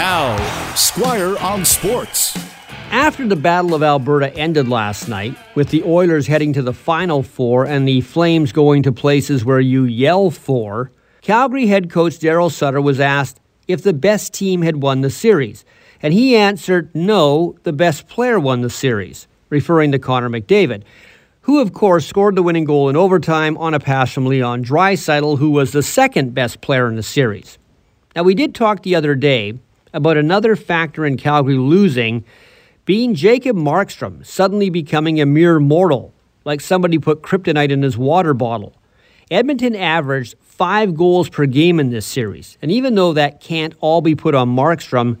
Now, Squire on Sports. After the Battle of Alberta ended last night, with the Oilers heading to the Final Four and the Flames going to places where you yell for, Calgary head coach Darryl Sutter was asked if the best team had won the series. And he answered, no, the best player won the series, referring to Connor McDavid, who, of course, scored the winning goal in overtime on a pass from Leon Draisaitl, who was the second best player in the series. Now, we did talk the other day about another factor in Calgary losing being Jacob Markstrom suddenly becoming a mere mortal, like somebody put kryptonite in his water bottle. Edmonton averaged five goals per game in this series, and even though that can't all be put on Markstrom,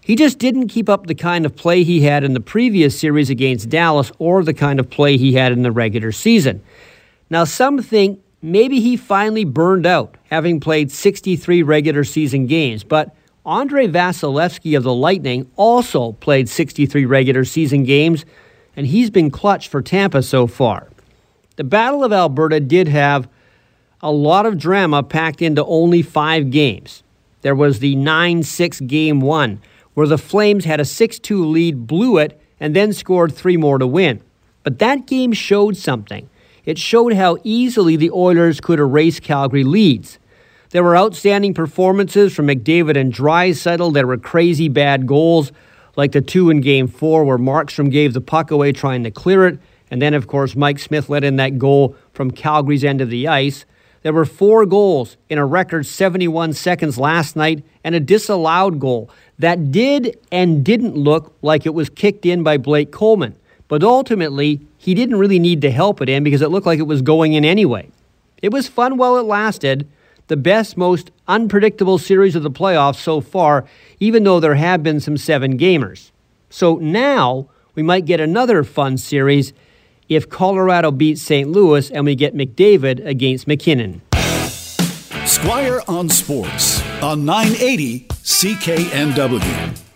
he just didn't keep up the kind of play he had in the previous series against Dallas or the kind of play he had in the regular season. Now, some think maybe he finally burned out, having played 63 regular season games, but Andrei Vasilevskiy of the Lightning also played 63 regular season games, and he's been clutch for Tampa so far. The Battle of Alberta did have a lot of drama packed into only five games. There was the 9 6 game one, where the Flames had a 6 2 lead, blew it, and then scored three more to win. But that game showed something. It showed how easily the Oilers could erase Calgary leads. There were outstanding performances from McDavid and Draisaitl. There were crazy bad goals, like the two in Game 4 where Markstrom gave the puck away trying to clear it. And then, of course, Mike Smith let in that goal from Calgary's end of the ice. There were four goals in a record 71 seconds last night and a disallowed goal that did and didn't look like it was kicked in by Blake Coleman. But ultimately, he didn't really need to help it in because it looked like it was going in anyway. It was fun while it lasted the best, most unpredictable series of the playoffs so far, even though there have been some seven gamers. So now we might get another fun series if Colorado beats St. Louis and we get McDavid against MacKinnon. Squire on Sports on 980 CKNW.